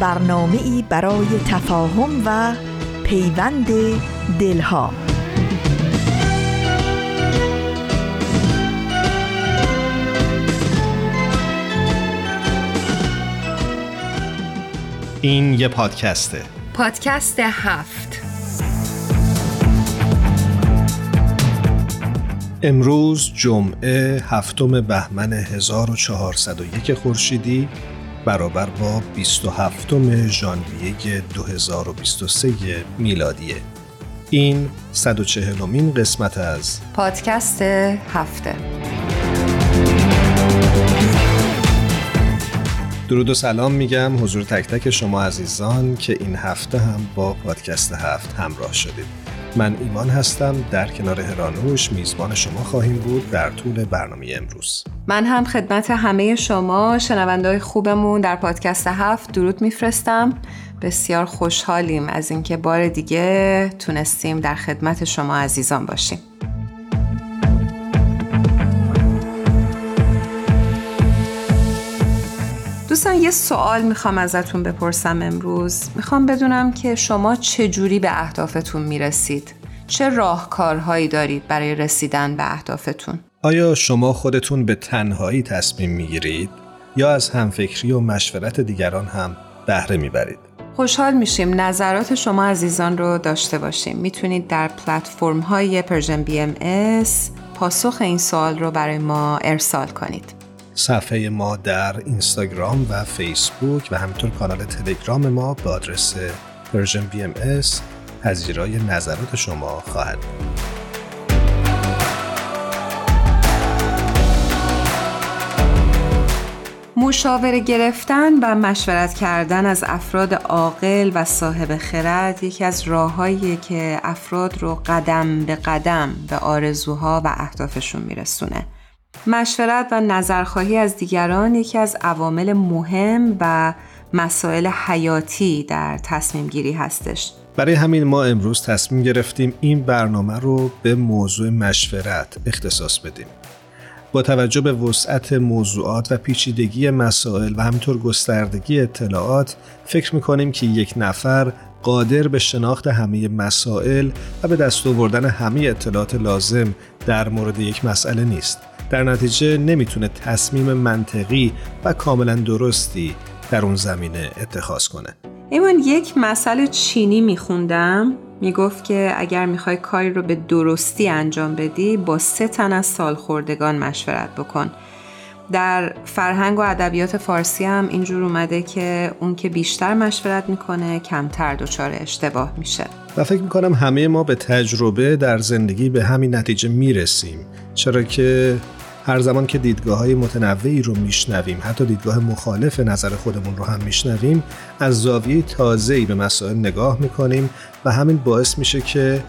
برنامه ای برای تفاهم و پیوند دلها. این یه پادکسته. پادکست هفت. امروز جمعه هفتم بهمن 1401 خورشیدی. برابر با 27 ژانویه 2023 میلادیه. این 140 مین قسمت از پادکست هفته. درود و سلام میگم حضور تک تک شما عزیزان که این هفته هم با پادکست هفت همراه شدید. من ایمان هستم. در کنار هرانوش میزبان شما خواهیم بود در طول برنامه امروز. من هم خدمت همه شما شنوندهای خوبمون در پادکست هفت درود میفرستم. بسیار خوشحالیم از اینکه بار دیگه تونستیم در خدمت شما عزیزان باشیم. دوستان یه سوال می‌خوام ازتون بپرسم امروز. می‌خوام بدونم که شما چجوری به اهدافتون می‌رسید؟ چه راهکارهایی دارید برای رسیدن به اهدافتون؟ آیا شما خودتون به تنهایی تصمیم می‌گیرید؟ یا از همفکری و مشورت دیگران هم بهره می‌برید؟ خوشحال میشیم نظرات شما عزیزان رو داشته باشیم. می‌تونید در پلتفرم های Persian BMS پاسخ این سوال رو برای ما ارسال کنید. صفحه ما در اینستاگرام و فیسبوک و همینطور کانال تلگرام ما به آدرس Persian BMS پذیرای نظرات شما خواهد بود. مشاوره گرفتن و مشورت کردن از افراد عاقل و صاحب خرد یکی از راههایی که افراد رو قدم به قدم به آرزوها و اهدافشون میرسونه. مشورت و نظرخواهی از دیگران یکی از عوامل مهم و مسائل حیاتی در تصمیم گیری هستش. برای همین ما امروز تصمیم گرفتیم این برنامه رو به موضوع مشورت اختصاص بدیم. با توجه به وسعت موضوعات و پیچیدگی مسائل و همینطور گستردگی اطلاعات فکر می‌کنیم که یک نفر قادر به شناخت همه مسائل و به دست آوردن همه اطلاعات لازم در مورد یک مسئله نیست. در نتیجه نمی‌تونه تصمیم منطقی و کاملا درستی در اون زمینه اتخاذ کنه. ایمان یک مسئله چینی میخوندم. می‌گفت که اگر می‌خوای کاری رو به درستی انجام بدی با سه تن از سالخوردگان مشورت بکن. در فرهنگ و ادبیات فارسی هم اینجور اومده که اون که بیشتر مشورت می‌کنه کمتر دچار اشتباه میشه. و فکر می‌کنم همه ما به تجربه در زندگی به همین نتیجه می‌رسیم. چرا که هر زمان که دیدگاه های متنوعی رو میشنویم حتی دیدگاه مخالف نظر خودمون رو هم میشنویم از زاویه تازه‌ای به مسائل نگاه می‌کنیم و همین باعث میشه که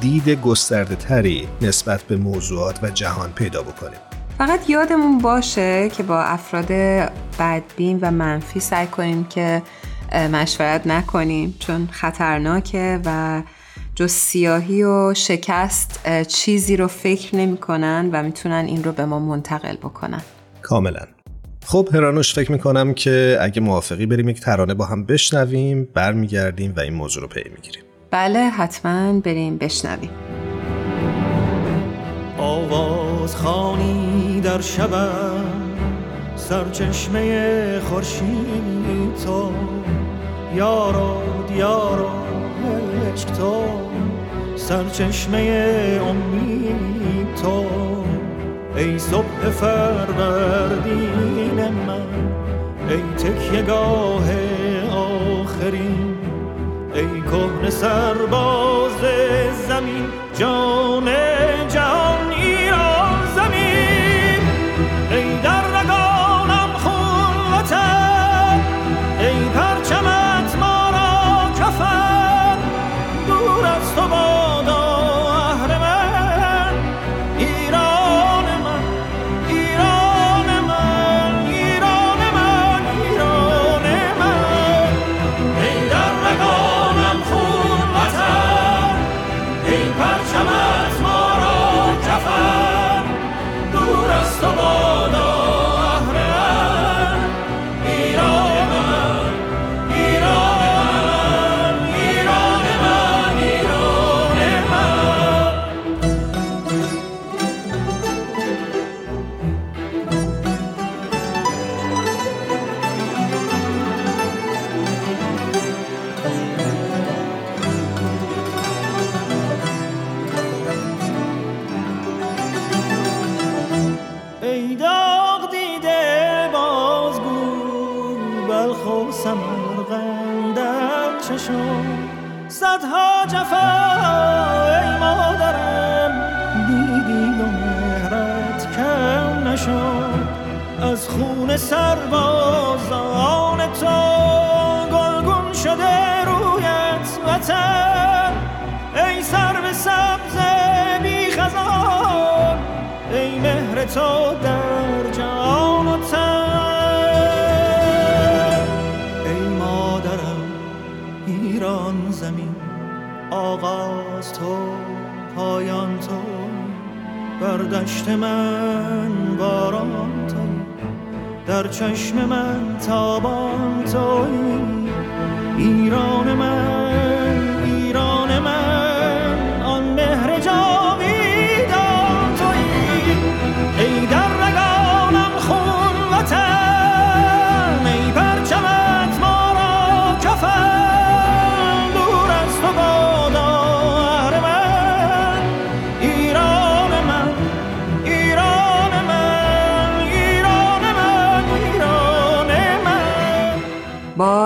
دید گسترده تری نسبت به موضوعات و جهان پیدا بکنیم. فقط یادمون باشه که با افراد بدبین و منفی سعی کنیم که مشورت نکنیم چون خطرناکه و جز سیاهی و شکست چیزی رو فکر نمی کنن و می‌تونن این رو به ما منتقل بکنن. کاملا. خب هرانوش فکر می‌کنم که اگه موافقی بریم یک ترانه با هم بشنویم برمیگردیم و این موضوع رو پی می‌گیریم. بله حتما بریم بشنویم. آواز خانی در شب سرچشمه خورشید تو. یارو دیارو عشق تو سرچشمه امید تو. ای صبح فروردین من ای تکیه گاه آخرین. ای کهن سرباز زمین جان جهان.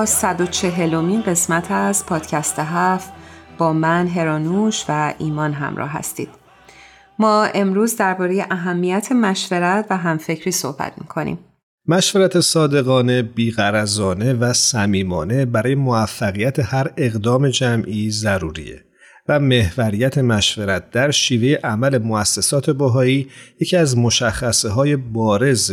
با 140 قسمت از پادکست هفت با من هرانوش و ایمان همراه هستید. ما امروز درباره اهمیت مشورت و همفکری صحبت می‌کنیم. مشورت صادقانه، بیغرزانه و صمیمانه برای موفقیت هر اقدام جمعی ضروریه و محوریت مشورت در شیوه عمل مؤسسات بهایی یکی از مشخصه های بارز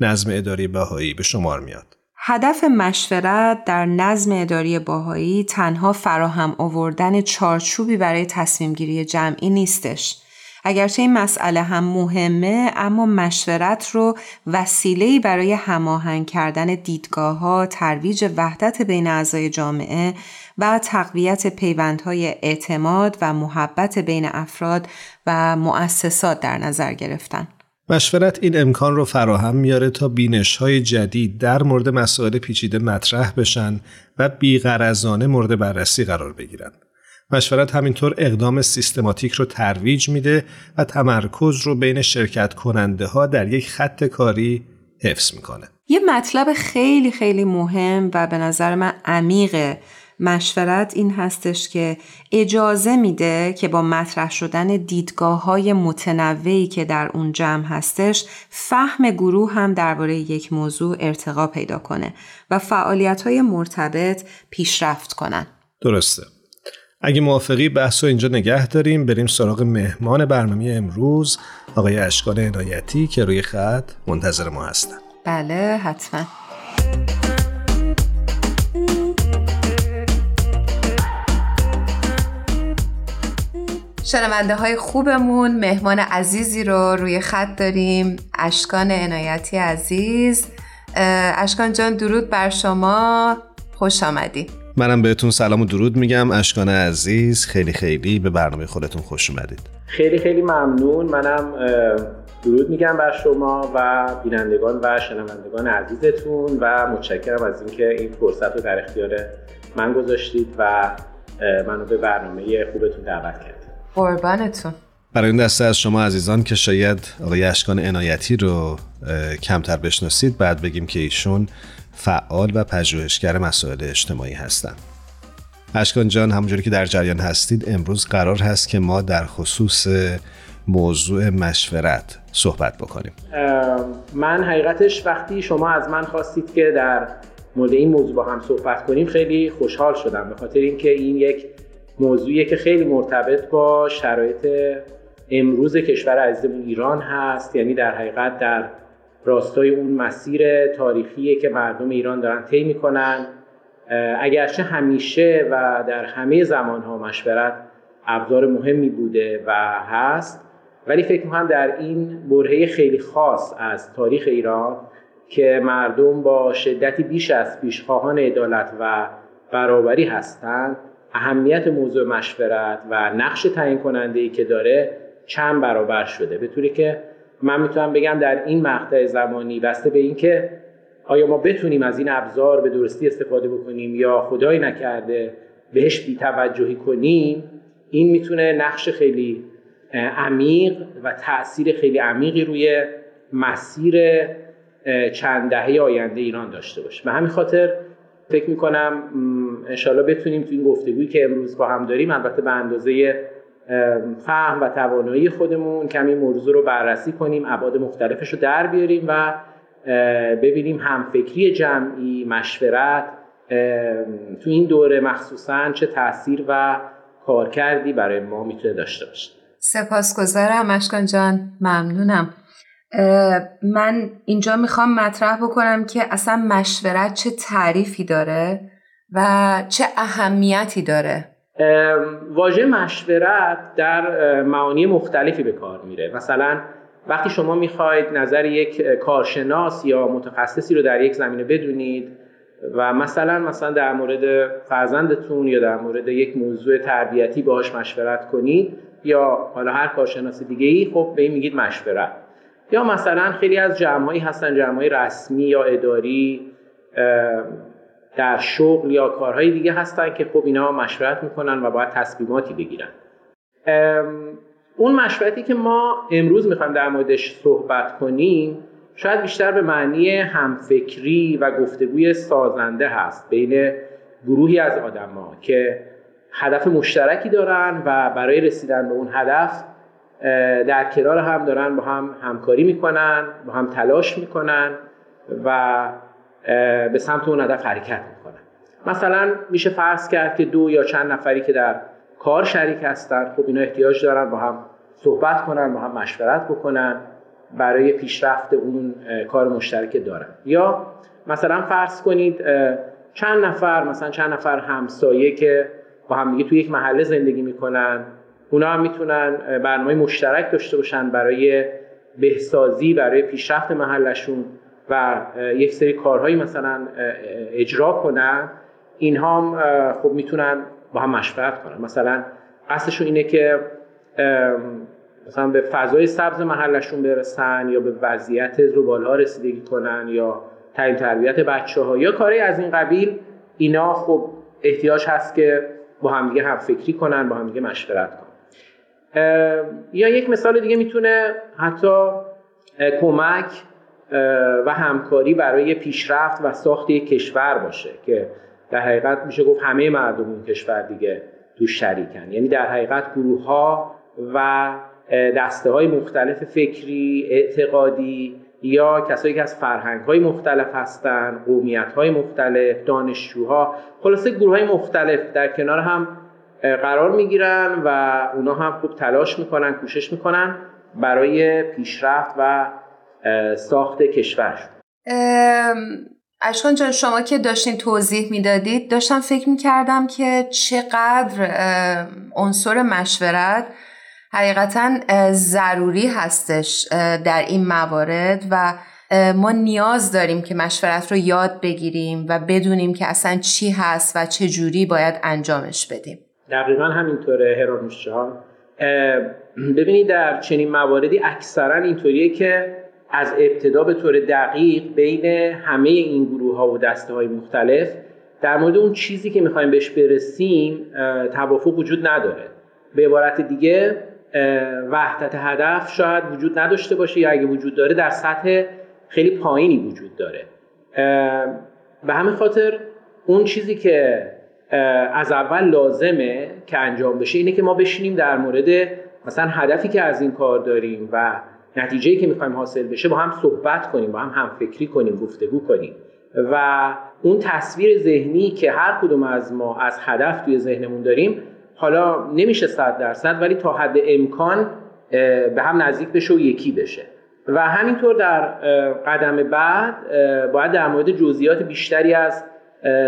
نظم اداری بهایی به شمار میاد. هدف مشورت در نظم اداری باهایی تنها فراهم آوردن چارچوبی برای تصمیم گیری جمعی نیستش. اگرچه این مسئله هم مهمه اما مشورت رو وسیله‌ای برای هماهنگ کردن دیدگاه ها، ترویج وحدت بین اعضای جامعه و تقویت پیوندهای اعتماد و محبت بین افراد و مؤسسات در نظر گرفتن. مشورت این امکان رو فراهم میاره تا بینش های جدید در مورد مسائل پیچیده مطرح بشن و بیغرزانه مورد بررسی قرار بگیرن. مشورت همینطور اقدام سیستماتیک رو ترویج میده و تمرکز رو بین شرکت کننده ها در یک خط کاری حفظ می‌کنه. یه مطلب خیلی خیلی مهم و به نظر من عمیق مشورت این هستش که اجازه میده که با مطرح شدن دیدگاه های متنوعی که در اون جمع هستش فهم گروه هم درباره یک موضوع ارتقا پیدا کنه و فعالیت های مرتبط پیشرفت کنن. درسته. اگه موافقی بحث رو اینجا نگه داریم بریم سراغ مهمان برنامه امروز آقای اشکان عنایتی که روی خط منتظر ما هستن بله حتما شنونده های خوبمون مهمان عزیزی رو روی خط داریم اشکان عنایتی عزیز. اشکان جان درود بر شما. خوش آمدی. منم بهتون سلام و درود میگم. اشکان عزیز خیلی خیلی به برنامه خودتون خوش اومدید. خیلی خیلی ممنون. منم درود میگم بر شما و بینندگان و شنوندگان عزیزتون و متشکرم از اینکه این فرصت رو در اختیار من گذاشتید و منو به برنامه خوبتون دعوت کردید. قربانتون. برای این دسته از شما عزیزان که شاید آقای اشکان عنایتی رو کمتر بشناسید بعد بگیم که ایشون فعال و پژوهشگر مسائل اجتماعی هستند. اشکان جان همونجوری که در جریان هستید امروز قرار هست که ما در خصوص موضوع مشورت صحبت بکنیم. من حقیقتش وقتی شما از من خواستید که در مورد این موضوع با هم صحبت کنیم خیلی خوشحال شدم. به خاطر اینکه این یک موضوعیه که خیلی مرتبط با شرایط امروز کشور عزیزمون ایران هست. یعنی در حقیقت در راستای اون مسیر تاریخی که مردم ایران دارن طی می‌کنن. اگرچه همیشه و در همه زمانها مشورت ابزار مهمی بوده و هست ولی فکر می‌کنم در این برهه خیلی خاص از تاریخ ایران که مردم با شدتی بیش از پیشخواهان عدالت و برابری هستند اهمیت موضوع مشورت و نقش تعیین کننده ای که داره چند برابر شده. به طوری که من می‌تونم بگم در این مقطع زمانی بسته به اینکه آیا ما بتونیم از این ابزار به درستی استفاده بکنیم یا خدای نکرده بهش بیتوجهی کنیم این می‌تونه نقش خیلی عمیق و تاثیر خیلی عمیقی روی مسیر چند دهه آینده ایران داشته باشه. به همین خاطر فکر می‌کنم انشالله بتونیم تو این گفتگویی که امروز با هم داریم البته به اندازه فهم و توانایی خودمون کمی موضوع رو بررسی کنیم ابعاد مختلفش رو در بیاریم و ببینیم همفکری جمعی مشورت تو این دوره مخصوصا چه تاثیر و کارکردی برای ما می‌تونه داشته باشه. سپاسگزارم مشکان جان. ممنونم. من اینجا می‌خوام مطرح بکنم که اصلا مشورت چه تعریفی داره و چه اهمیتی داره. واژه مشورت در معانی مختلفی به کار میره. مثلا وقتی شما می‌خواید نظر یک کارشناس یا متخصصی رو در یک زمینه بدونید و مثلا مثلا در مورد فرزندتون یا در مورد یک موضوع تربیتی باهاش مشورت کنید یا حالا هر کارشناس دیگه ای خب به این میگید مشورت یا مثلا خیلی از جمعهایی هستن جمعهای رسمی یا اداری در شغل یا کارهای دیگه هستن که خب اینا مشورت می‌کنن و باید تصمیماتی بگیرن. اون مشورتی که ما امروز می‌خوایم در موردش صحبت کنیم شاید بیشتر به معنی همفکری و گفتگوی سازنده هست بین گروهی از آدما که هدف مشترکی دارن و برای رسیدن به اون هدف در کنار هم دارن با هم همکاری می‌کنن با هم تلاش می‌کنن و به سمت اون هدف حرکت می‌کنن. مثلا میشه فرض کرد که دو یا چند نفری که در کار شریک هستن خب اینا احتیاج دارن با هم صحبت کنن با هم مشورت بکنن برای پیشرفت اون کار مشترک دارن. یا مثلا فرض کنید چند نفر مثلا چند نفر همسایه که با هم دیگه توی یک محله زندگی می‌کنن اونا هم می‌تونن برنامه مشترک داشته باشن برای بهسازی برای پیشرفت محلشون و یک سری کارهایی مثلا اجرا کنن. اینها هم خب می‌تونن با هم مشورت کنن. مثلا قصدشون اینه که مثلا به فضای سبز محلشون برسن یا به وضعیت زبال ها رسیدگی کنن یا تعلیم تربیت بچه ها یا کاری از این قبیل. اینا خب احتیاج هست که با همدیگه هم فکری کنن با همدیگه مشورت کنن. یا یک مثال دیگه می‌تونه حتی کمک و همکاری برای پیشرفت و ساخت یک کشور باشه که در حقیقت میشه گفت همه مردم اون کشور دیگه تو شریکن. یعنی در حقیقت گروه ها و دسته های مختلف فکری اعتقادی یا کسایی که از فرهنگ های مختلف هستن قومیت های مختلف دانشجوها خلاصه گروه های مختلف در کنار هم قرار می‌گیرن و اونا هم خوب تلاش می‌کنن کوشش می‌کنن برای پیشرفت و ساخت کشورشون. اشکان جان شما که داشتین توضیح می‌دادید داشتم فکر می‌کردم که چقدر عنصر مشورت حقیقتا ضروری هستش در این موارد و ما نیاز داریم که مشورت رو یاد بگیریم و بدونیم که اصلا چی هست و چه جوری باید انجامش بدیم. دقیقا همینطوره هرانوش جان. ببینید در چنین مواردی اکثرا اینطوریه که از ابتدا به طور دقیق بین همه این گروه ها و دسته های مختلف در مورد اون چیزی که می‌خوایم بهش برسیم توافق وجود نداره. به عبارت دیگه وحدت هدف شاید وجود نداشته باشه یا اگه وجود داره در سطح خیلی پایینی وجود داره. به همین خاطر اون چیزی که از اول لازمه که انجام بشه اینه که ما بشینیم در مورد مثلا هدفی که از این کار داریم و نتیجه‌ای که می‌خوایم حاصل بشه با هم صحبت کنیم با هم هم فکری کنیم گفتگو کنیم. و اون تصویر ذهنی که هر کدوم از ما از هدف توی ذهنمون داریم حالا نمیشه صد درصد ولی تا حد امکان به هم نزدیک بشه و یکی بشه. و همینطور در قدم بعد باید در مورد جزئیات بیشتری از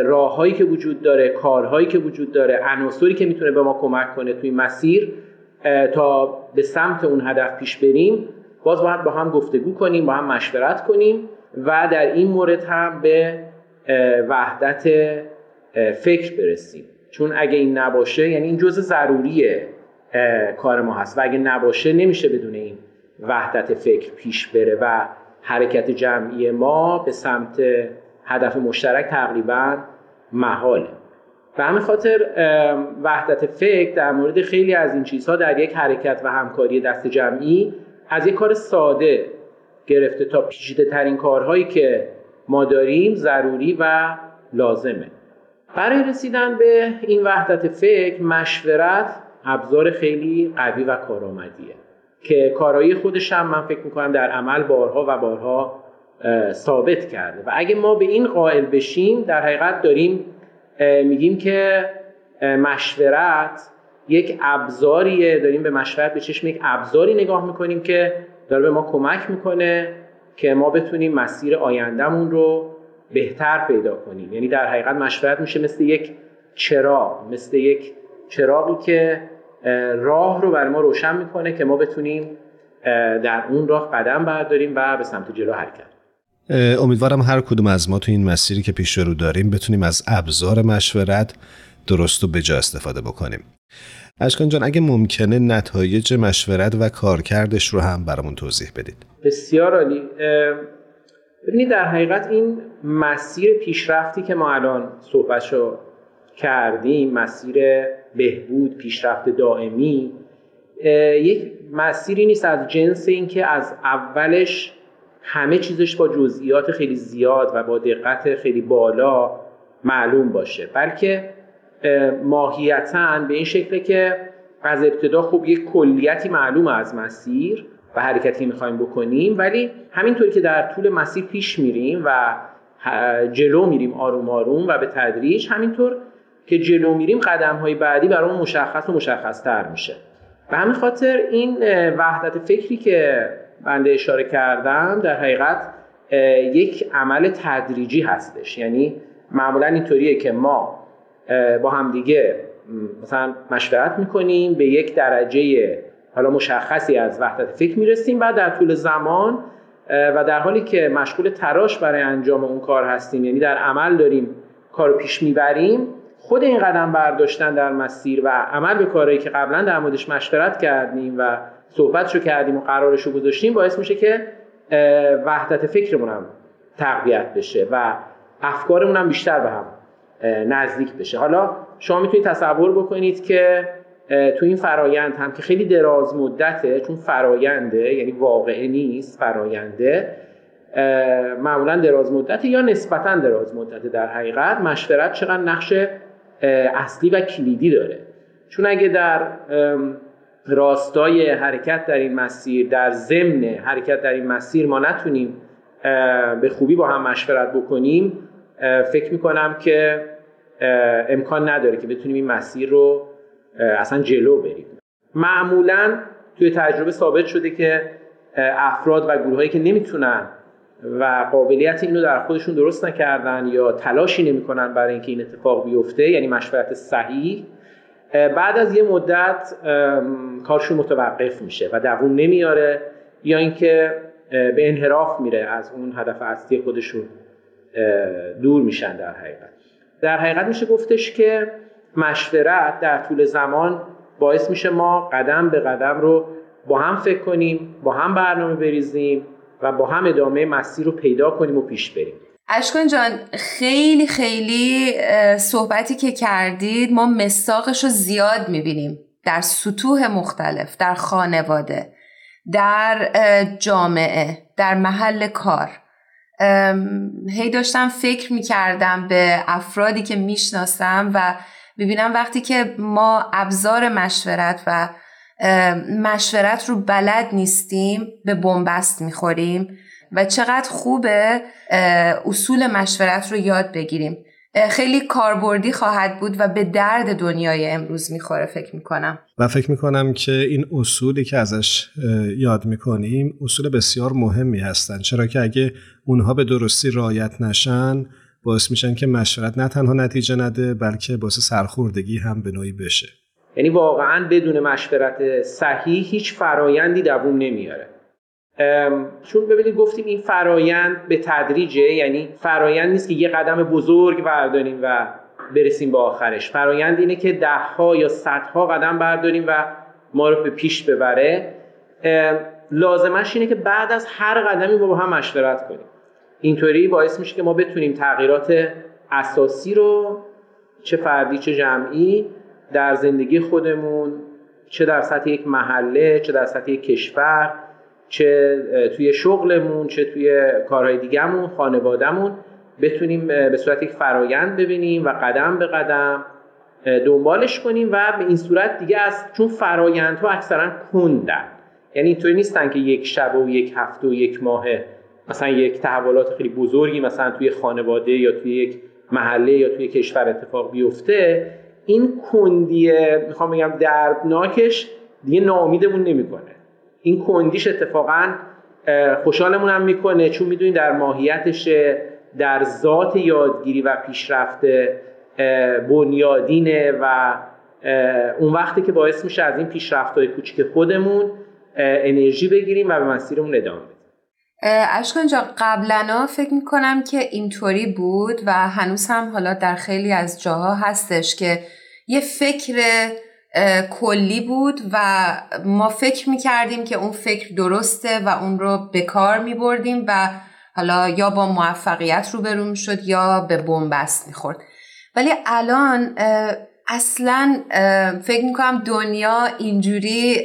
راههایی که وجود داره کارهایی که وجود داره عناصری که می‌تونه به ما کمک کنه توی مسیر تا به سمت اون هدف پیش بریم باز باید با هم گفتگو کنیم با هم مشورت کنیم و در این مورد هم به وحدت فکر برسیم. چون اگه این نباشه یعنی این جزء ضروری کار ما هست. و اگه نباشه نمیشه بدون این وحدت فکر پیش بره و حرکت جمعی ما به سمت هدف مشترک تقریبا محاله. به همین خاطر وحدت فکر در مورد خیلی از این چیزها در یک حرکت و همکاری دست جمعی از یک کار ساده گرفته تا پیچیده ترین کارهایی که ما داریم ضروری و لازمه. برای رسیدن به این وحدت فکر مشورت ابزار خیلی قوی و کارآمدیه که کارایی خودش هم من فکر می‌کنم در عمل بارها و بارها ثابت کرده. و اگه ما به این قائل بشیم در حقیقت داریم میگیم که مشورت یک ابزاریه. داریم به مشورت به چشم یک ابزاری نگاه می‌کنیم که داره به ما کمک می‌کنه که ما بتونیم مسیر آیندهمون رو بهتر پیدا کنیم. یعنی در حقیقت مشورت میشه مثل یک چراغ مثل یک چراغی که راه رو برای ما روشن می‌کنه که ما بتونیم در اون راه قدم برداریم و به سمت جلو حرکت امیدوارم هر کدوم از ما تو این مسیری که پیش رو داریم بتونیم از ابزار مشورت درست و بجا استفاده بکنیم. اشکان جان اگه ممکنه نتایج مشورت و کارکردش رو هم برامون توضیح بدید. بسیار عالی. ببینید در حقیقت این مسیر پیشرفتی که ما الان صحبتشو کردیم مسیر بهبود پیشرفت دائمی یک مسیری نیست از جنس اینکه از اولش همه چیزش با جزئیات خیلی زیاد و با دقت خیلی بالا معلوم باشه. بلکه ماهیتا به این شکله که از ابتدا خوب یک کلیتی معلوم از مسیر و حرکتی می‌خوایم بکنیم ولی همینطوری که در طول مسیر پیش میریم و جلو میریم آروم آروم و به تدریج همینطور که جلو میریم قدم های بعدی برای مشخص و مشخص تر میشه. به همین خاطر این وحدت فکری که بنده اشاره کردم در حقیقت یک عمل تدریجی هستش. یعنی معمولا اینطوریه که ما با همدیگه مثلا مشورت می‌کنیم به یک درجه حالا مشخصی از وحدت فکر می‌رسیم بعد در طول زمان و در حالی که مشغول تراش برای انجام اون کار هستیم یعنی در عمل داریم کار پیش می‌بریم خود این قدم برداشتن در مسیر و عمل به کارهایی که قبلا در موردش مشورت کردیم و صحبتشو کردیم و قرارشو گذاشتیم باعث میشه که وحدت فکرمون هم تقویت بشه و افکارمون هم بیشتر به هم نزدیک بشه. حالا شما می‌تونید تصور بکنید که تو این فرایند هم که خیلی دراز مدته چون فراینده یعنی واقعه نیست فراینده معمولا دراز مدته یا نسبتا دراز مدته در حقیقت مشورت چقدر نقش اصلی و کلیدی داره. چون اگه در راستای حرکت در این مسیر در ضمن حرکت در این مسیر ما نتونیم به خوبی با هم مشورت بکنیم فکر می‌کنم که امکان نداره که بتونیم این مسیر رو اصلا جلو بریم. معمولا توی تجربه ثابت شده که افراد و گروهایی که نمی‌تونن و قابلیت اینو در خودشون درست نکردن یا تلاشی نمی‌کنن برای اینکه این اتفاق بیفته یعنی مشورت صحیح بعد از یه مدت کارشون متوقف میشه و دووم نمیاره یا اینکه به انحراف میره از اون هدف اصلی خودشون دور میشن در حقیقت. در حقیقت میشه گفتش که مشورت در طول زمان باعث میشه ما قدم به قدم رو با هم فکر کنیم با هم برنامه بریزیم و با هم ادامه مسیر رو پیدا کنیم و پیش بریم. اشکان جان خیلی خیلی صحبتی که کردید ما مساقش رو زیاد می‌بینیم در سطوح مختلف در خانواده در جامعه در محل کار. هی داشتم فکر می‌کردم به افرادی که می‌شناسم و ببینم وقتی که ما ابزار مشورت و مشورت رو بلد نیستیم به بنبست می‌خوریم. و چقدر خوبه اصول مشورت رو یاد بگیریم. خیلی کاربردی خواهد بود و به درد دنیای امروز می‌خوره فکر می‌کنم. و فکر می‌کنم که این اصولی که ازش یاد می‌کنیم اصول بسیار مهمی هستن. چرا که اگه اونها به درستی رایت نشن باعث میشن که مشورت نه تنها نتیجه نده بلکه باعث سرخوردگی هم به نوعی بشه. یعنی واقعا بدون مشورت صحیح هیچ فرایندی دووم نمیاره. چون ببینید گفتیم این فرایند به تدریجه یعنی فرایند نیست که یه قدم بزرگ برداریم و برسیم به آخرش. فرایند اینه که ده ها یا صدها قدم برداریم و ما رو به پیش ببره. لازمش اینه که بعد از هر قدمی ما با هم مشورت کنیم. اینطوری باعث میشه که ما بتونیم تغییرات اساسی رو چه فردی چه جمعی در زندگی خودمون چه در سطح یک محله چه در سطح یک کشور چه توی شغلمون چه توی کارهای دیگهمون خانوادهمون بتونیم به صورت یک فرایند ببینیم و قدم به قدم دنبالش کنیم و به این صورت دیگه از چون فرایندها اکثرا کندن. یعنی اینطوری نیستن که یک شب و یک هفته و یک ماه مثلا یک تحولات خیلی بزرگی مثلا توی خانواده یا توی یک محله یا توی کشور اتفاق بیفته. این کندیه می‌خوام بگم دردناکش دیگه ناامیدمون نمی‌کنه. این کندیش اتفاقا خوشحالمون هم می‌کنه چون می‌دونید در ماهیتش در ذات یادگیری و پیشرفت بنیادینه و اون وقتی که باعث میشه از این پیشرفت های کوچیک خودمون انرژی بگیریم و به مسیرمون ادامه بدیم. اشکان جا قبلا فکر می‌کنم که اینطوری بود و هنوز هم حالا در خیلی از جاها هستش که یه فکر کلی بود و ما فکر می‌کردیم که اون فکر درسته و اون رو به کار میبردیم و حالا یا با موفقیت روبرو می‌شد یا به بنبست می‌خورد. ولی الان اصلا فکر می‌کنم دنیا اینجوری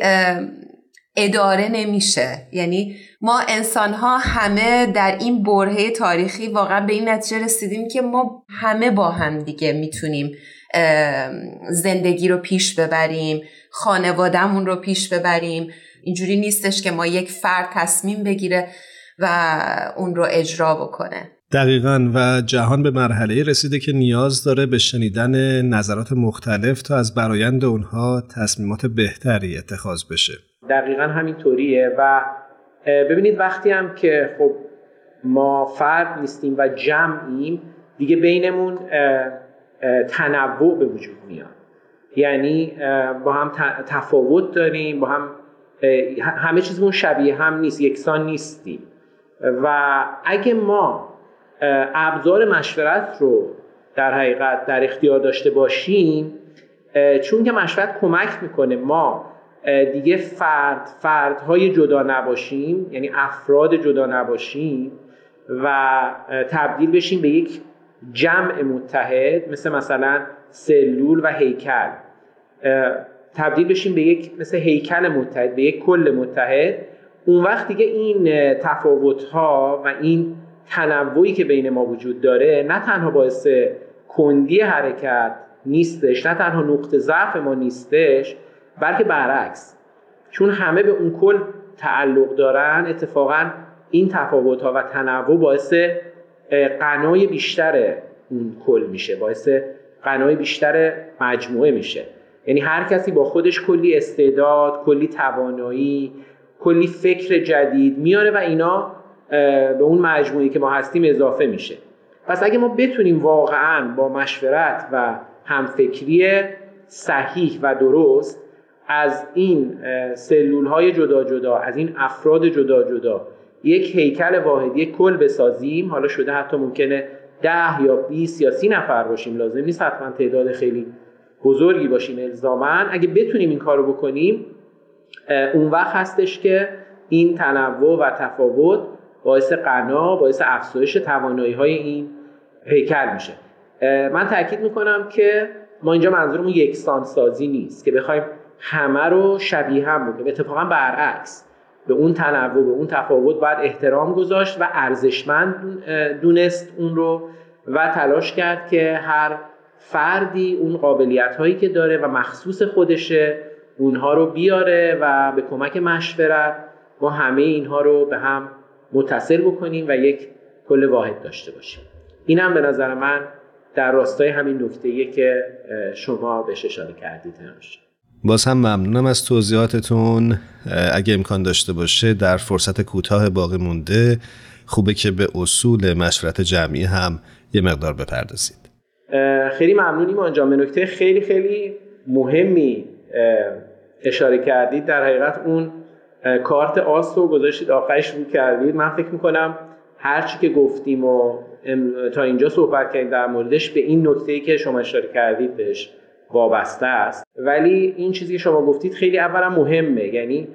اداره نمیشه. یعنی ما انسان ها همه در این برهه تاریخی واقعا به این نتیجه رسیدیم که ما همه با هم دیگه می‌تونیم زندگی رو پیش ببریم خانوادهمون رو پیش ببریم. اینجوری نیستش که ما یک فرد تصمیم بگیره و اون رو اجرا بکنه. دقیقا. و جهان به مرحله رسیده که نیاز داره به شنیدن نظرات مختلف تا از برایند اونها تصمیمات بهتری اتخاذ بشه. دقیقا همینطوریه. و ببینید وقتی هم که خب ما فرد نیستیم و جمعیم دیگه بینمون تنوع به وجود میاد. یعنی با هم تفاوت داریم با هم همه چیزمون شبیه هم نیست یکسان نیستیم. و اگه ما ابزار مشورت رو در حقیقت در اختیار داشته باشیم چون که مشورت کمک می‌کنه ما دیگه فرد فردهای جدا نباشیم یعنی افراد جدا نباشیم و تبدیل بشیم به یک جمع متحد مثل مثلا سلول و هیکل. تبدیل بشیم به یک مثل هیکل متحد به یک کل متحد. اون وقت دیگه این تفاوت ها و این تنوعی که بین ما وجود داره نه تنها باعث کندی حرکت نیستش نه تنها نقطه ضعف ما نیستش بلکه برعکس. چون همه به اون کل تعلق دارن اتفاقا این تفاوت ها و تنوع باعث قنای بیشتر اون کل میشه باعث قنای بیشتر مجموعه میشه. یعنی هر کسی با خودش کلی استعداد کلی توانایی کلی فکر جدید میاره و اینا به اون مجموعی که ما هستیم اضافه میشه. پس اگه ما بتونیم واقعا با مشورت و همفکری صحیح و درست از این سلول های جدا جدا از این افراد جدا جدا یک هیکل واحد یک کل بسازیم. حالا شده حتی ممکنه ده یا 20 یا سی نفر باشیم. لازم نیست حتما تعداد خیلی بزرگی باشیم الزاما. اگه بتونیم این کارو بکنیم اون وقت هستش که این تنوع و تفاوت باعث قنا باعث افزایش توانایی های این هیکل میشه. من تاکید می‌کنم که ما اینجا منظورمون یکسان سازی نیست که بخوایم همه رو شبیه هم بکنیم. اتفاقا برعکس. به اون تنوع به اون تفاوت باید احترام گذاشت و ارزشمند دونست اون رو و تلاش کرد که هر فردی اون قابلیت هایی که داره و مخصوص خودشه اونها رو بیاره و به کمک مشورت ما همه اینها رو به هم متصل بکنیم و یک کل واحد داشته باشیم. این هم به نظر من در راستای همین نکته که شما بهش اشاره کردید باز هم ممنونم از توضیحاتتون. اگه امکان داشته باشه در فرصت کوتاه باقی مونده خوبه که به اصول مشورت جمعی هم یه مقدار بپردازید. خیلی ممنونیم آنجا. به نکته خیلی خیلی مهمی اشاره کردید. در حقیقت اون کارت آس رو گذاشتید آخرش رو کردید. من فکر می‌کنم هرچی که گفتیم و تا اینجا صحبت کردیم در موردش به این نکته که شما اشاره کردید بهش وابسته است. ولی این چیزی که شما گفتید خیلی اولا مهمه. یعنی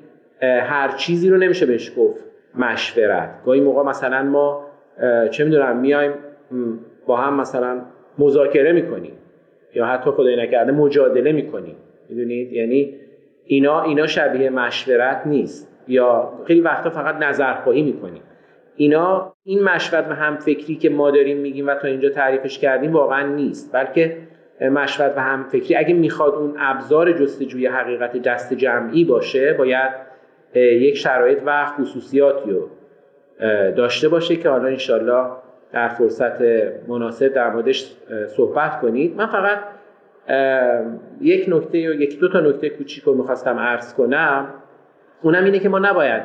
هر چیزی رو نمیشه بهش گفت مشورت. گاهی موقع مثلا ما چه می‌دونم میایم با هم مثلا مذاکره می‌کنیم یا حتی خدای نکرده مجادله می‌کنیم. می‌دونید؟ یعنی اینا اینا شبیه مشورت نیست. یا خیلی وقتا فقط نظرخواهی می‌کنیم. اینا این مشورت و همفکری که ما داریم میگیم و تا اینجا تعریفش کردیم واقعا نیست. بلکه مشورت و همفکری اگه می‌خواد اون ابزار جستجوی حقیقت دست جمعی باشه باید یک شرایط و خصوصیاتی رو داشته باشه که حالا انشالله در فرصت مناسب در موردش صحبت کنید. من فقط یک نکته یا یک دو تا نکته کوچیک رو می‌خواستم عرض کنم. اونم اینه که ما نباید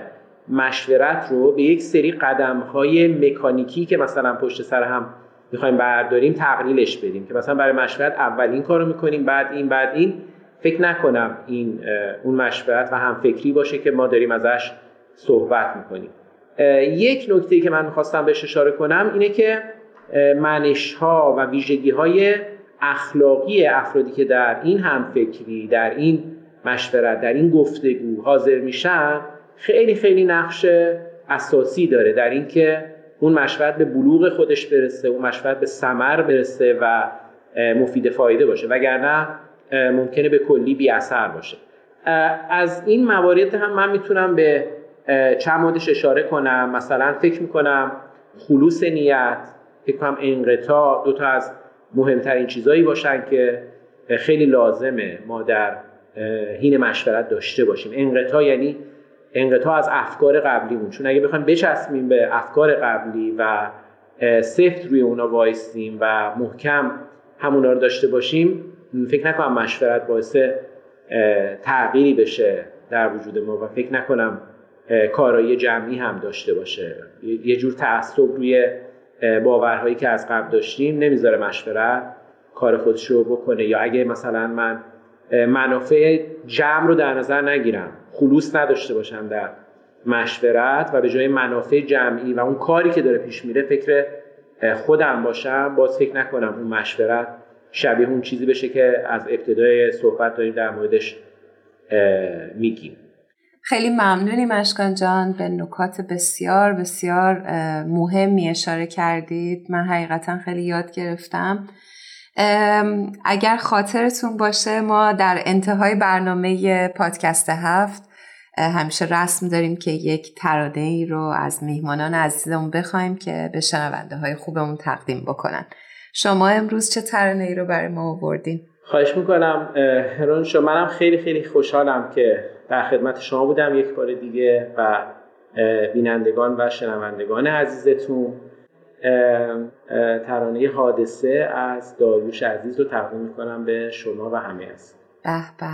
مشورت رو به یک سری قدم های مکانیکی که مثلا پشت سر هم می‌خوایم برداریم تقلیلش بدیم که مثلا برای مشورت اول این کارو می‌کنیم بعد این بعد این. فکر نکنم این اون مشورت و هم فکری باشه که ما داریم ازش صحبت می‌کنیم. یک نکته که من می‌خواستم بهش اشاره کنم اینه که منش ها و ویژگی های اخلاقی افرادی که در این همفکری در این مشورت در این گفتگو حاضر میشن خیلی خیلی نقش اساسی داره در اینکه اون مشورت به بلوغ خودش برسه اون مشورت به ثمر برسه و مفید فایده باشه. وگرنه ممکنه به کلی بی اثر باشه از این موارد هم من می‌تونم به چند موردش اشاره کنم. مثلا فکر می‌کنم خلوص نیت فکر کنم انقطاع دو تا از مهمترین چیزهایی باشن که خیلی لازمه ما در حین مشورت داشته باشیم. انقطاع یعنی انقطاع از افکار قبلیمون. چون اگه بخوایم بچسبیم به افکار قبلی و سفت روی اونا وایستیم و محکم همونا رو داشته باشیم فکر نکنم مشورت باعث تغییری بشه در وجود ما و فکر نکنم کارایی جمعی هم داشته باشه. یه جور تعصب روی باورهایی که از قبل داشتیم نمی‌ذاره مشورت کار خودش رو بکنه. یا اگه مثلا من منافع جمع رو در نظر نگیرم. خلوص نداشته باشم در مشورت و به جای منافع جمعی و اون کاری که داره پیش میره فکر خودم باشم. باز فکر نکنم اون مشورت شبیه اون چیزی بشه که از ابتدای صحبت داریم در موردش میگیم. خیلی ممنونیم اشکان جان. به نکات بسیار بسیار مهمی اشاره کردید. من حقیقتا خیلی یاد گرفتم. اگر خاطرتون باشه ما در انتهای برنامه پادکست هفت همیشه رسم داریم که یک ترانه ای رو از میهمانان عزیزمون بخوایم که به شنونده های خوبمون تقدیم بکنن شما امروز چه ترانه ای رو برای ما آوردین؟ خواهش می‌کنم هرون شما منم خیلی خیلی خوشحالم که در خدمت شما بودم یک بار دیگه و بینندگان و شنوندگان عزیزتون ترانه حادثه از داریوش عزیز رو تقدیم می‌کنم به شما و همه از. به به.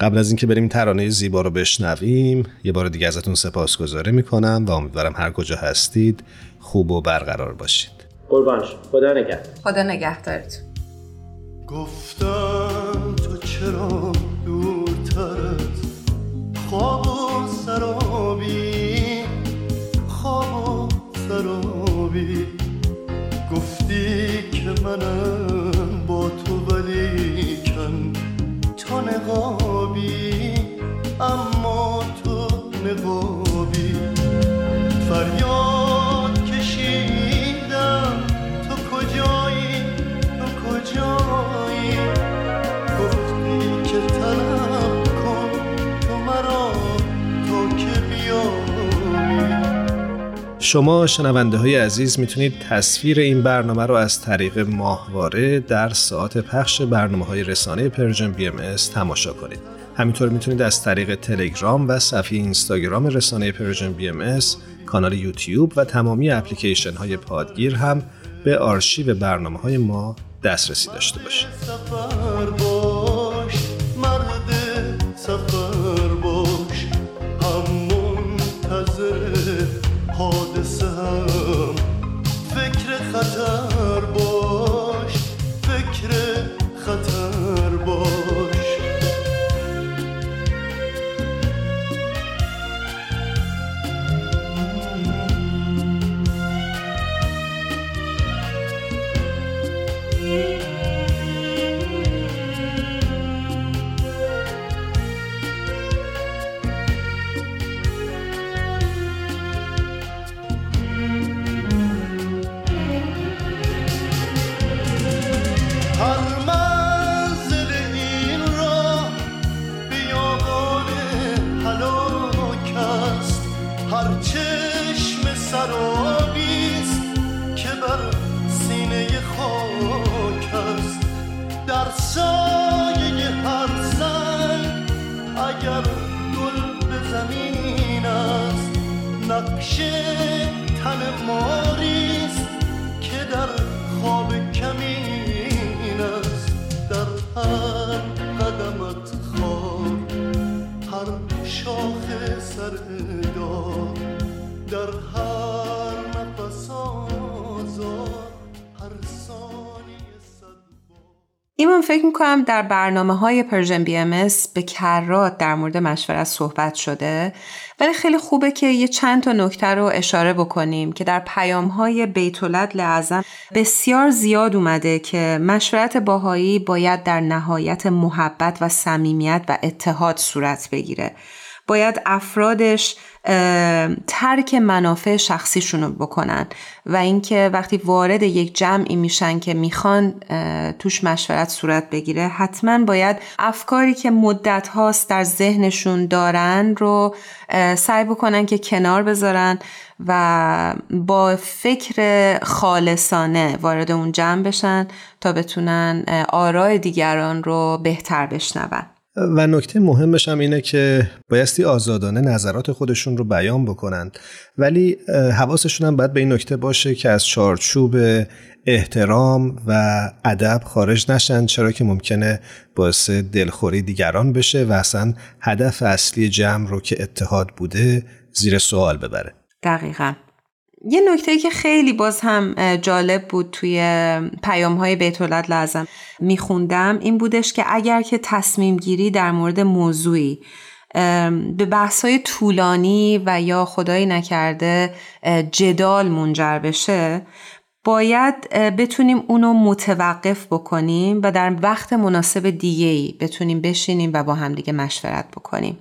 قبل از اینکه بریم ترانه زیبا رو بشنویم یه بار دیگه ازتون سپاسگزاری می‌کنم و امیدوارم هر کجا هستید خوب و برقرار باشید. قربان خدا نگهدار. خدا نگهدارتون. گفتم تو چرا دورترت؟ خواب که منم با تو ولی کن. تو نقابی اما تو نقابی. فریاد شما شنونده های عزیز می‌تونید تصویر این برنامه رو از طریق ماهواره در ساعت پخش برنامه های رسانه Persian BMS تماشا کنید. همینطور می‌تونید از طریق تلگرام و صفحه اینستاگرام رسانه Persian BMS کانال یوتیوب و تمامی اپلیکیشن های پادگیر هم به آرشیو برنامه های ما دسترسی داشته باشید. هر چشم سرابیست که بر سینه خاک است. در سایه هر زنگ اگر گل به زمین است نقشه ایمان فکر می‌کنم در برنامه های پرژن بی ام به کرات در مورد مشورت صحبت شده ولی خیلی خوبه که یه چند تا نکته رو اشاره بکنیم که در پیام های بیت‌العدل اعظم بسیار زیاد اومده که مشورت بهایی باید در نهایت محبت و صمیمیت و اتحاد صورت بگیره. باید افرادش ترک منافع شخصیشون رو بکنن و اینکه وقتی وارد یک جمعی میشن که می‌خوان توش مشورت صورت بگیره حتما باید افکاری که مدت هاست در ذهنشون دارن رو سعی بکنن که کنار بذارن و با فکر خالصانه وارد اون جمع بشن تا بتونن آرای دیگران رو بهتر بشنون. و نکته مهمش هم اینه که بایستی آزادانه نظرات خودشون رو بیان بکنند. ولی حواسشون هم باید به این نکته باشه که از چارچوب احترام و ادب خارج نشن چرا که ممکنه باعث دلخوری دیگران بشه و اصلا هدف اصلی جمع رو که اتحاد بوده زیر سوال ببره. دقیقا. یه نکته که خیلی باز هم جالب بود توی پیام های بیتولد لازم میخوندم این بودش که اگر که تصمیم گیری در مورد موضوعی به بحث های طولانی و یا خدایی نکرده جدال منجر بشه باید بتونیم اونو متوقف بکنیم و در وقت مناسب دیگه بتونیم بشینیم و با همدیگه مشورت بکنیم.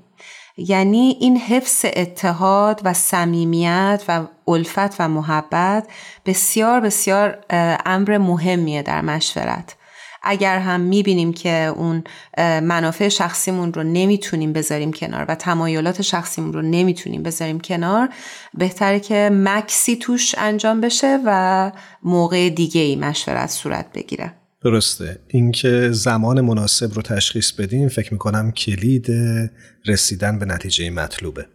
یعنی این حفظ اتحاد و صمیمیت و الفت و محبت بسیار بسیار امر مهمیه در مشورت. اگر هم می‌بینیم که اون منافع شخصیمون رو نمی‌تونیم بذاریم کنار و تمایلات شخصیمون رو نمی‌تونیم بذاریم کنار بهتره که مکسی توش انجام بشه و موقع دیگه ای مشورت صورت بگیره. درسته. اینکه زمان مناسب رو تشخیص بدیم فکر می‌کنم کلید رسیدن به نتیجه مطلوبه.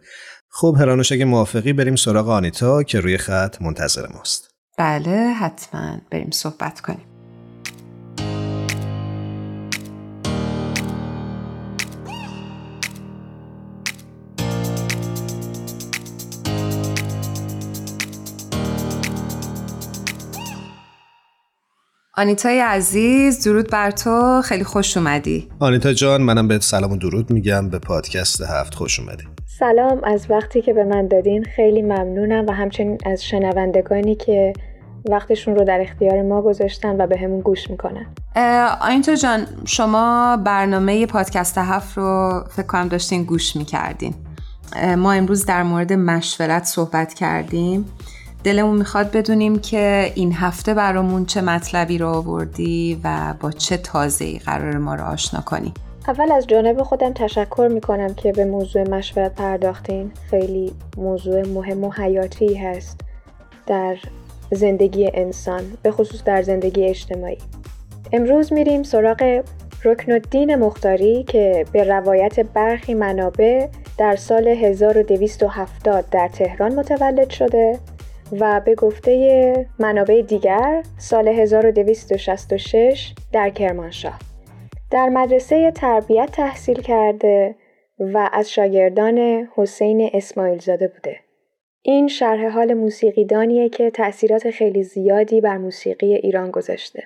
خب هرانوش اگه موافقی بریم سراغ آنیتا که روی خط منتظر ماست. بله حتما. بریم صحبت کنیم. آنیتای عزیز درود بر تو. خیلی خوش اومدی. آنیتا جان منم بهت سلام و درود میگم. به پادکست هفت خوش اومدی. سلام. از وقتی که به من دادین خیلی ممنونم و همچنین از شنوندگانی که وقتشون رو در اختیار ما گذاشتن و به همون گوش می‌کنن. آنیتا جان شما برنامه پادکست هفت رو فکر کنم داشتین گوش می‌کردین. ما امروز در مورد مشورت صحبت کردیم. دلمون می‌خواد بدونیم که این هفته برامون چه مطلبی رو آوردی و با چه تازه‌ای قرار ما رو آشنا کنی. اول از جانب خودم تشکر می‌کنم که به موضوع مشورت پرداختین. خیلی موضوع مهم و حیاتی هست در زندگی انسان به خصوص در زندگی اجتماعی. امروز میریم سراغ رکن الدین مختاری که به روایت برخی منابع در سال 1270 در تهران متولد شده. و به گفته منابع دیگر سال 1266 در کرمانشاه در مدرسه تربیت تحصیل کرده و از شاگردان حسین اسماعیل زاده بوده. این شرح حال موسیقیدانیه که تأثیرات خیلی زیادی بر موسیقی ایران گذاشته.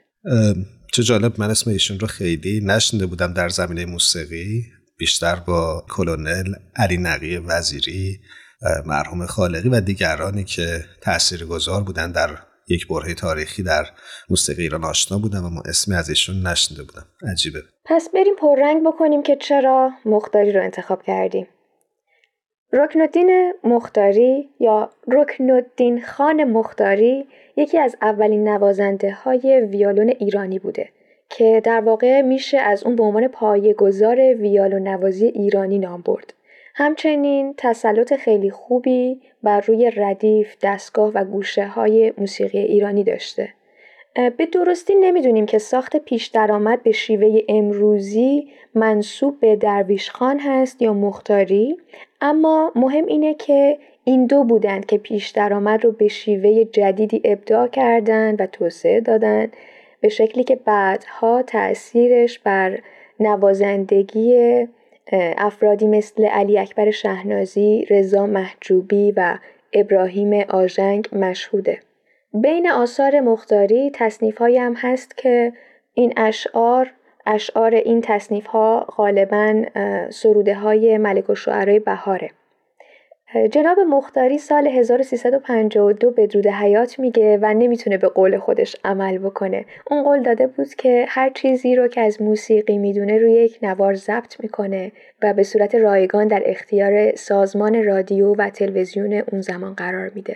چه جالب من اسم ایشون رو خیلی نشنده بودم در زمینه موسیقی بیشتر با کلونل علی نقی وزیری مرحوم خالقی و دیگرانی که گذار بودن در یک برهه تاریخی در موسیقی ایران آشنا بودم و ما اسمی از ایشون نشنده بودم. عجیبه. پس بریم پررنگ بکنیم که چرا مختاری رو انتخاب کردیم. رکنالدین مختاری یا رکنالدین خان مختاری یکی از اولین نوازنده های ویالون ایرانی بوده که در واقع میشه از اون به عنوان پایه‌گذار ویالون نوازی ایرانی نام برد. همچنین تسلط خیلی خوبی بر روی ردیف، دستگاه و گوشه های موسیقی ایرانی داشته. به درستی نمی‌دونیم که ساخت پیش درآمد به شیوه امروزی منصوب به درویش خان هست یا مختاری اما مهم اینه که این دو بودند که پیش درآمد رو به شیوه جدیدی ابداع کردند و توسعه دادند به شکلی که بعدها تأثیرش بر نوازندگی افرادی مثل علی اکبر شهنازی، رضا محجوبی و ابراهیم آژنگ مشهوده. بین آثار مختاری تصنیف هم هست که این اشعار اشعار این تصنیف ها غالبا سروده های ملک و شعرهای بهاره. جناب مختاری سال 1352 بدرود حیات میگه و نمی‌تونه به قول خودش عمل بکنه. اون قول داده بود که هر چیزی رو که از موسیقی می‌دونه روی یک نوار ضبط می‌کنه و به صورت رایگان در اختیار سازمان رادیو و تلویزیون اون زمان قرار میده.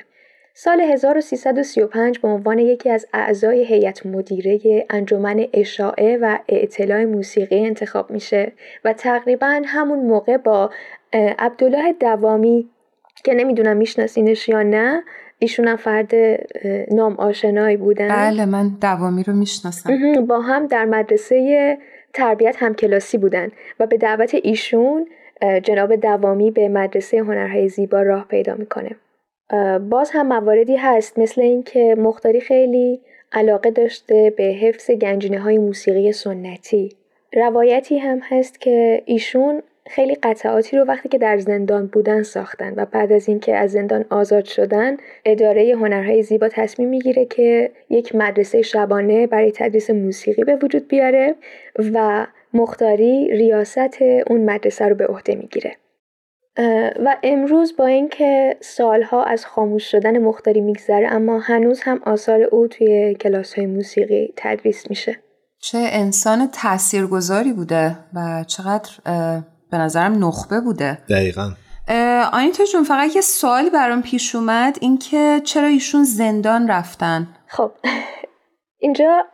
سال 1335 به عنوان یکی از اعضای هیئت مدیره انجمن اشاعه و اطلاع موسیقی انتخاب میشه و تقریبا همون موقع با عبدالله دوامی که نمی‌دونم میشناسینش یا نه ایشون فرد نام آشنایی بودن. بله من دوامی رو می‌شناسم. با هم در مدرسه تربیت هم کلاسی بودن و به دعوت ایشون جناب دوامی به مدرسه هنرهای زیبا راه پیدا می‌کنه. باز هم مواردی هست مثل اینکه مختاری خیلی علاقه داشته به حفظ گنجینه های موسیقی سنتی. روایتی هم هست که ایشون خیلی قطعاتی رو وقتی که در زندان بودن ساختن و بعد از اینکه از زندان آزاد شدن اداره هنرهای زیبا تصمیم می‌گیره که یک مدرسه شبانه برای تدریس موسیقی به وجود بیاره و مختاری ریاست اون مدرسه رو به عهده می‌گیره. و امروز با اینکه سالها از خاموش شدن مختاری میگذره اما هنوز هم آثار او توی کلاس های موسیقی تدریس میشه. چه انسان تاثیرگذاری بوده و چقدر به نظرم نخبه بوده. دقیقا. آنیتا جون فقط یه سوالی برام پیش اومد اینکه چرا ایشون زندان رفتن؟ خب اینجا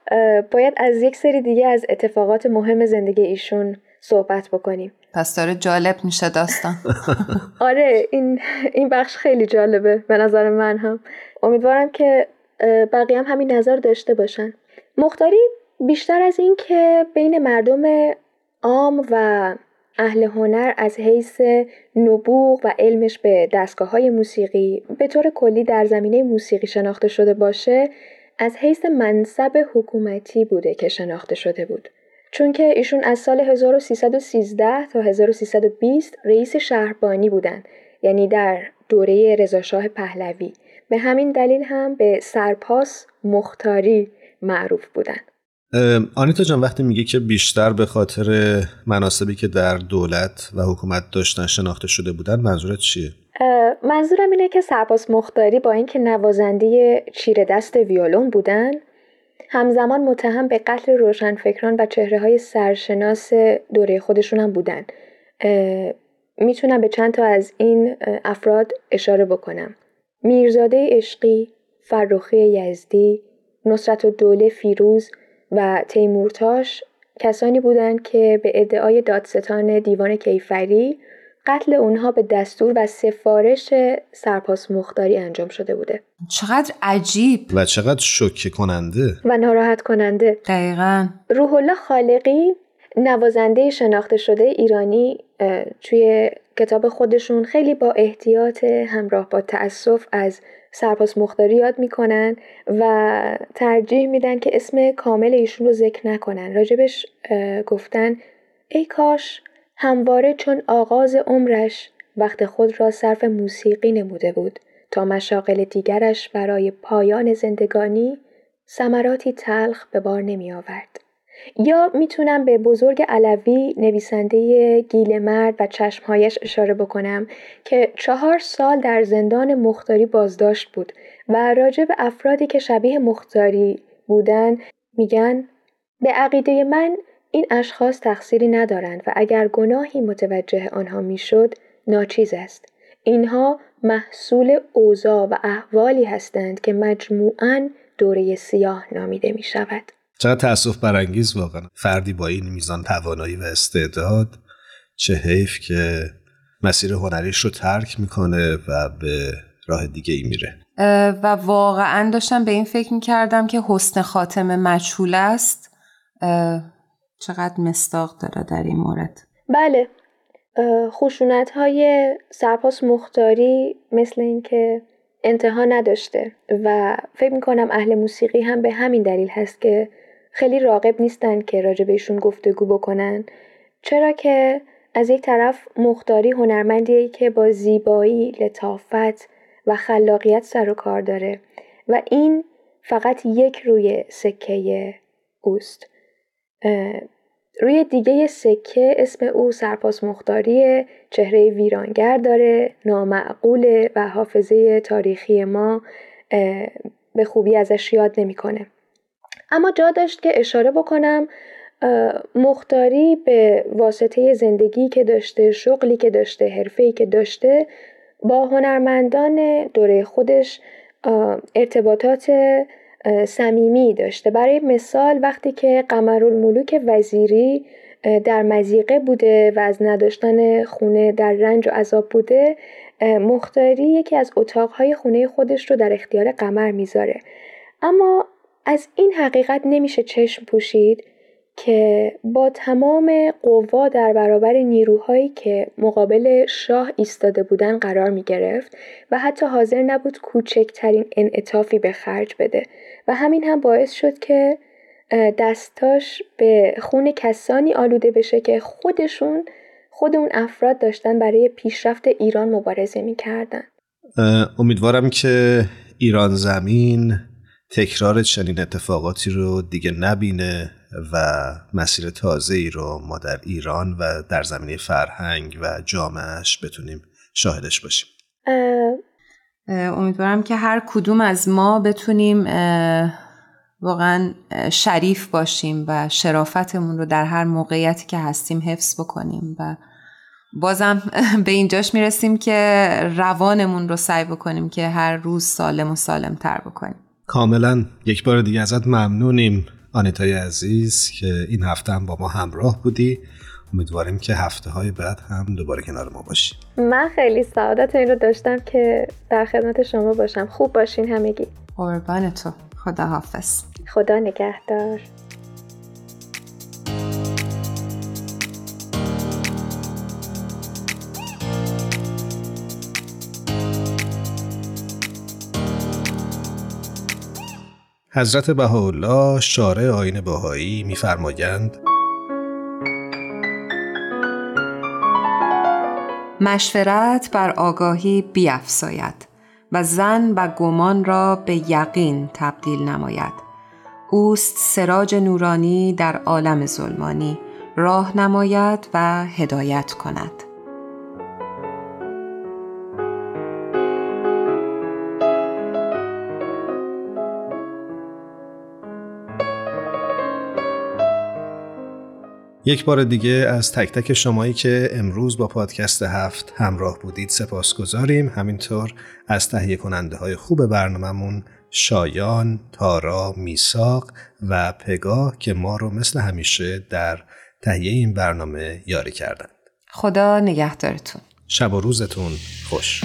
باید از یک سری دیگه از اتفاقات مهم زندگی ایشون صحبت بکنیم. پس داره جالب میشه داستان. آره این این بخش خیلی جالبه به نظر من هم. امیدوارم که بقیه هم همین نظر داشته باشن. مختاری بیشتر از این که بین مردم عام و اهل هنر از حیث نبوغ و علمش به دستگاه های موسیقی به طور کلی در زمینه موسیقی شناخته شده باشه از حیث منصب حکومتی بوده که شناخته شده بود. چون که ایشون از سال 1313 تا 1320 رئیس شهربانی بودند یعنی در دوره رضاشاه پهلوی. به همین دلیل هم به سرپاس مختاری معروف بودند آنیتا جان وقتی میگه که بیشتر به خاطر مناسبی که در دولت و حکومت داشتن شناخته شده بودن منظورت چیه؟ منظورم اینه که سرپاس مختاری با اینکه نوازنده چیره دست ویولون بودن همزمان متهم به قتل روشنفکران و چهره های سرشناس دوره خودشون هم بودن می‌تونم به چند تا از این افراد اشاره بکنم میرزاده عشقی، فرخی یزدی، نصرت و دوله فیروز و تیمورتاش کسانی بودند که به ادعای دادستان دیوان کیفری قتل اونها به دستور و سفارش سرپاس مختاری انجام شده بوده. چقدر عجیب. و چقدر شوکه کننده. و ناراحت کننده. دقیقا. روح الله خالقی نوازنده شناخته شده ایرانی توی کتاب خودشون خیلی با احتیاط همراه با تأسف از سرپاس مختاری یاد می‌کنن و ترجیح میدن که اسم کامل ایشون رو ذکر نکنن راجبش گفتن ای کاش همواره چون آغاز عمرش وقت خود را صرف موسیقی نموده بود تا مشاغل دیگرش برای پایان زندگانی ثمراتی تلخ به بار نمی آورد. یا می‌تونم به بزرگ علوی نویسنده گیل مرد و چشمهایش اشاره بکنم که چهار سال در زندان مختاری بازداشت بود و راجع به افرادی که شبیه مختاری بودن میگن به عقیده من این اشخاص تقصیری ندارند و اگر گناهی متوجه آنها می‌شد ناچیز است اینها محصول اوضاع و احوالی هستند که مجموعاً دوره سیاه نامیده می شود. چقدر تأصف برانگیز واقعا. فردی با این میزان توانایی و استعداد چه حیف که مسیر هنریش رو ترک می‌کنه و به راه دیگه ای میره و واقعا داشتم به این فکر می‌کردم که حسن خاتم مجهول است. چقدر مستاق داره در این مورد. بله. خشونت های سرپاس مختاری مثل اینکه انتها نداشته و فکر می‌کنم اهل موسیقی هم به همین دلیل هست که خیلی راقب نیستن که راجع بهشون گفتگو بکنن. چرا که از یک طرف مختاری هنرمندیه که با زیبایی، لطافت و خلاقیت سر و کار داره و این فقط یک روی سکه اوست. روی دیگه سکه اسم او سرپاس مختاریه چهره ویرانگر داره نامعقوله و حافظه تاریخی ما به خوبی ازش یاد نمی‌کنه. اما جا داشت که اشاره بکنم مختاری به واسطه زندگی که داشته شغلی که داشته حرفه‌ای که داشته با هنرمندان دوره خودش ارتباطات صمیمی داشته. برای مثال وقتی که قمرالملوک وزیری در مزیقه بوده و از نداشتن خونه در رنج و عذاب بوده مختاری یکی از اتاقهای خونه خودش رو در اختیار قمر می‌ذاره. اما از این حقیقت نمیشه چشم پوشید که با تمام قوا در برابر نیروهایی که مقابل شاه ایستاده بودن قرار می گرفت و حتی حاضر نبود کوچکترین انعطافی به خرج بده و همین هم باعث شد که دستاش به خون کسانی آلوده بشه که خودشون خود اون افراد داشتن برای پیشرفت ایران مبارزه می‌کردن. امیدوارم که ایران زمین تکرار چنین اتفاقاتی رو دیگه نبینه و مسیر تازه ای رو ما در ایران و در زمینه فرهنگ و جامعش بتونیم شاهدش باشیم. امیدوارم که هر کدوم از ما بتونیم واقعا شریف باشیم و شرافتمون رو در هر موقعیتی که هستیم حفظ بکنیم و بازم به اینجاش می‌رسیم که روانمون رو سعی بکنیم که هر روز سالم و سالم تر بکنیم. کاملا یک بار دیگه ازت ممنونیم. آنیتای عزیز که این هفته هم با ما همراه بودی. امیدواریم که هفته های بعد هم دوباره کنار ما باشی. من خیلی سعادت این رو داشتم که در خدمت شما باشم. خوب باشین همگی. قربان تو. خدا حافظ خدا نگهدار. حضرت بهاءالله شارع آین بهایی میفرمایند مشورت بر آگاهی بیافزاید و زن و گمان را به یقین تبدیل نماید. اوست سراج نورانی در عالم ظلمانی راه نماید و هدایت کند. یک بار دیگه از تک تک شمایی که امروز با پادکست هفت همراه بودید سپاس گذاریم همینطور از تهیه کننده های خوب برنامهمون شایان، تارا، میساق و پگاه که ما رو مثل همیشه در تهیه این برنامه یاری کردند. خدا نگهدارتون. شب و روزتون خوش.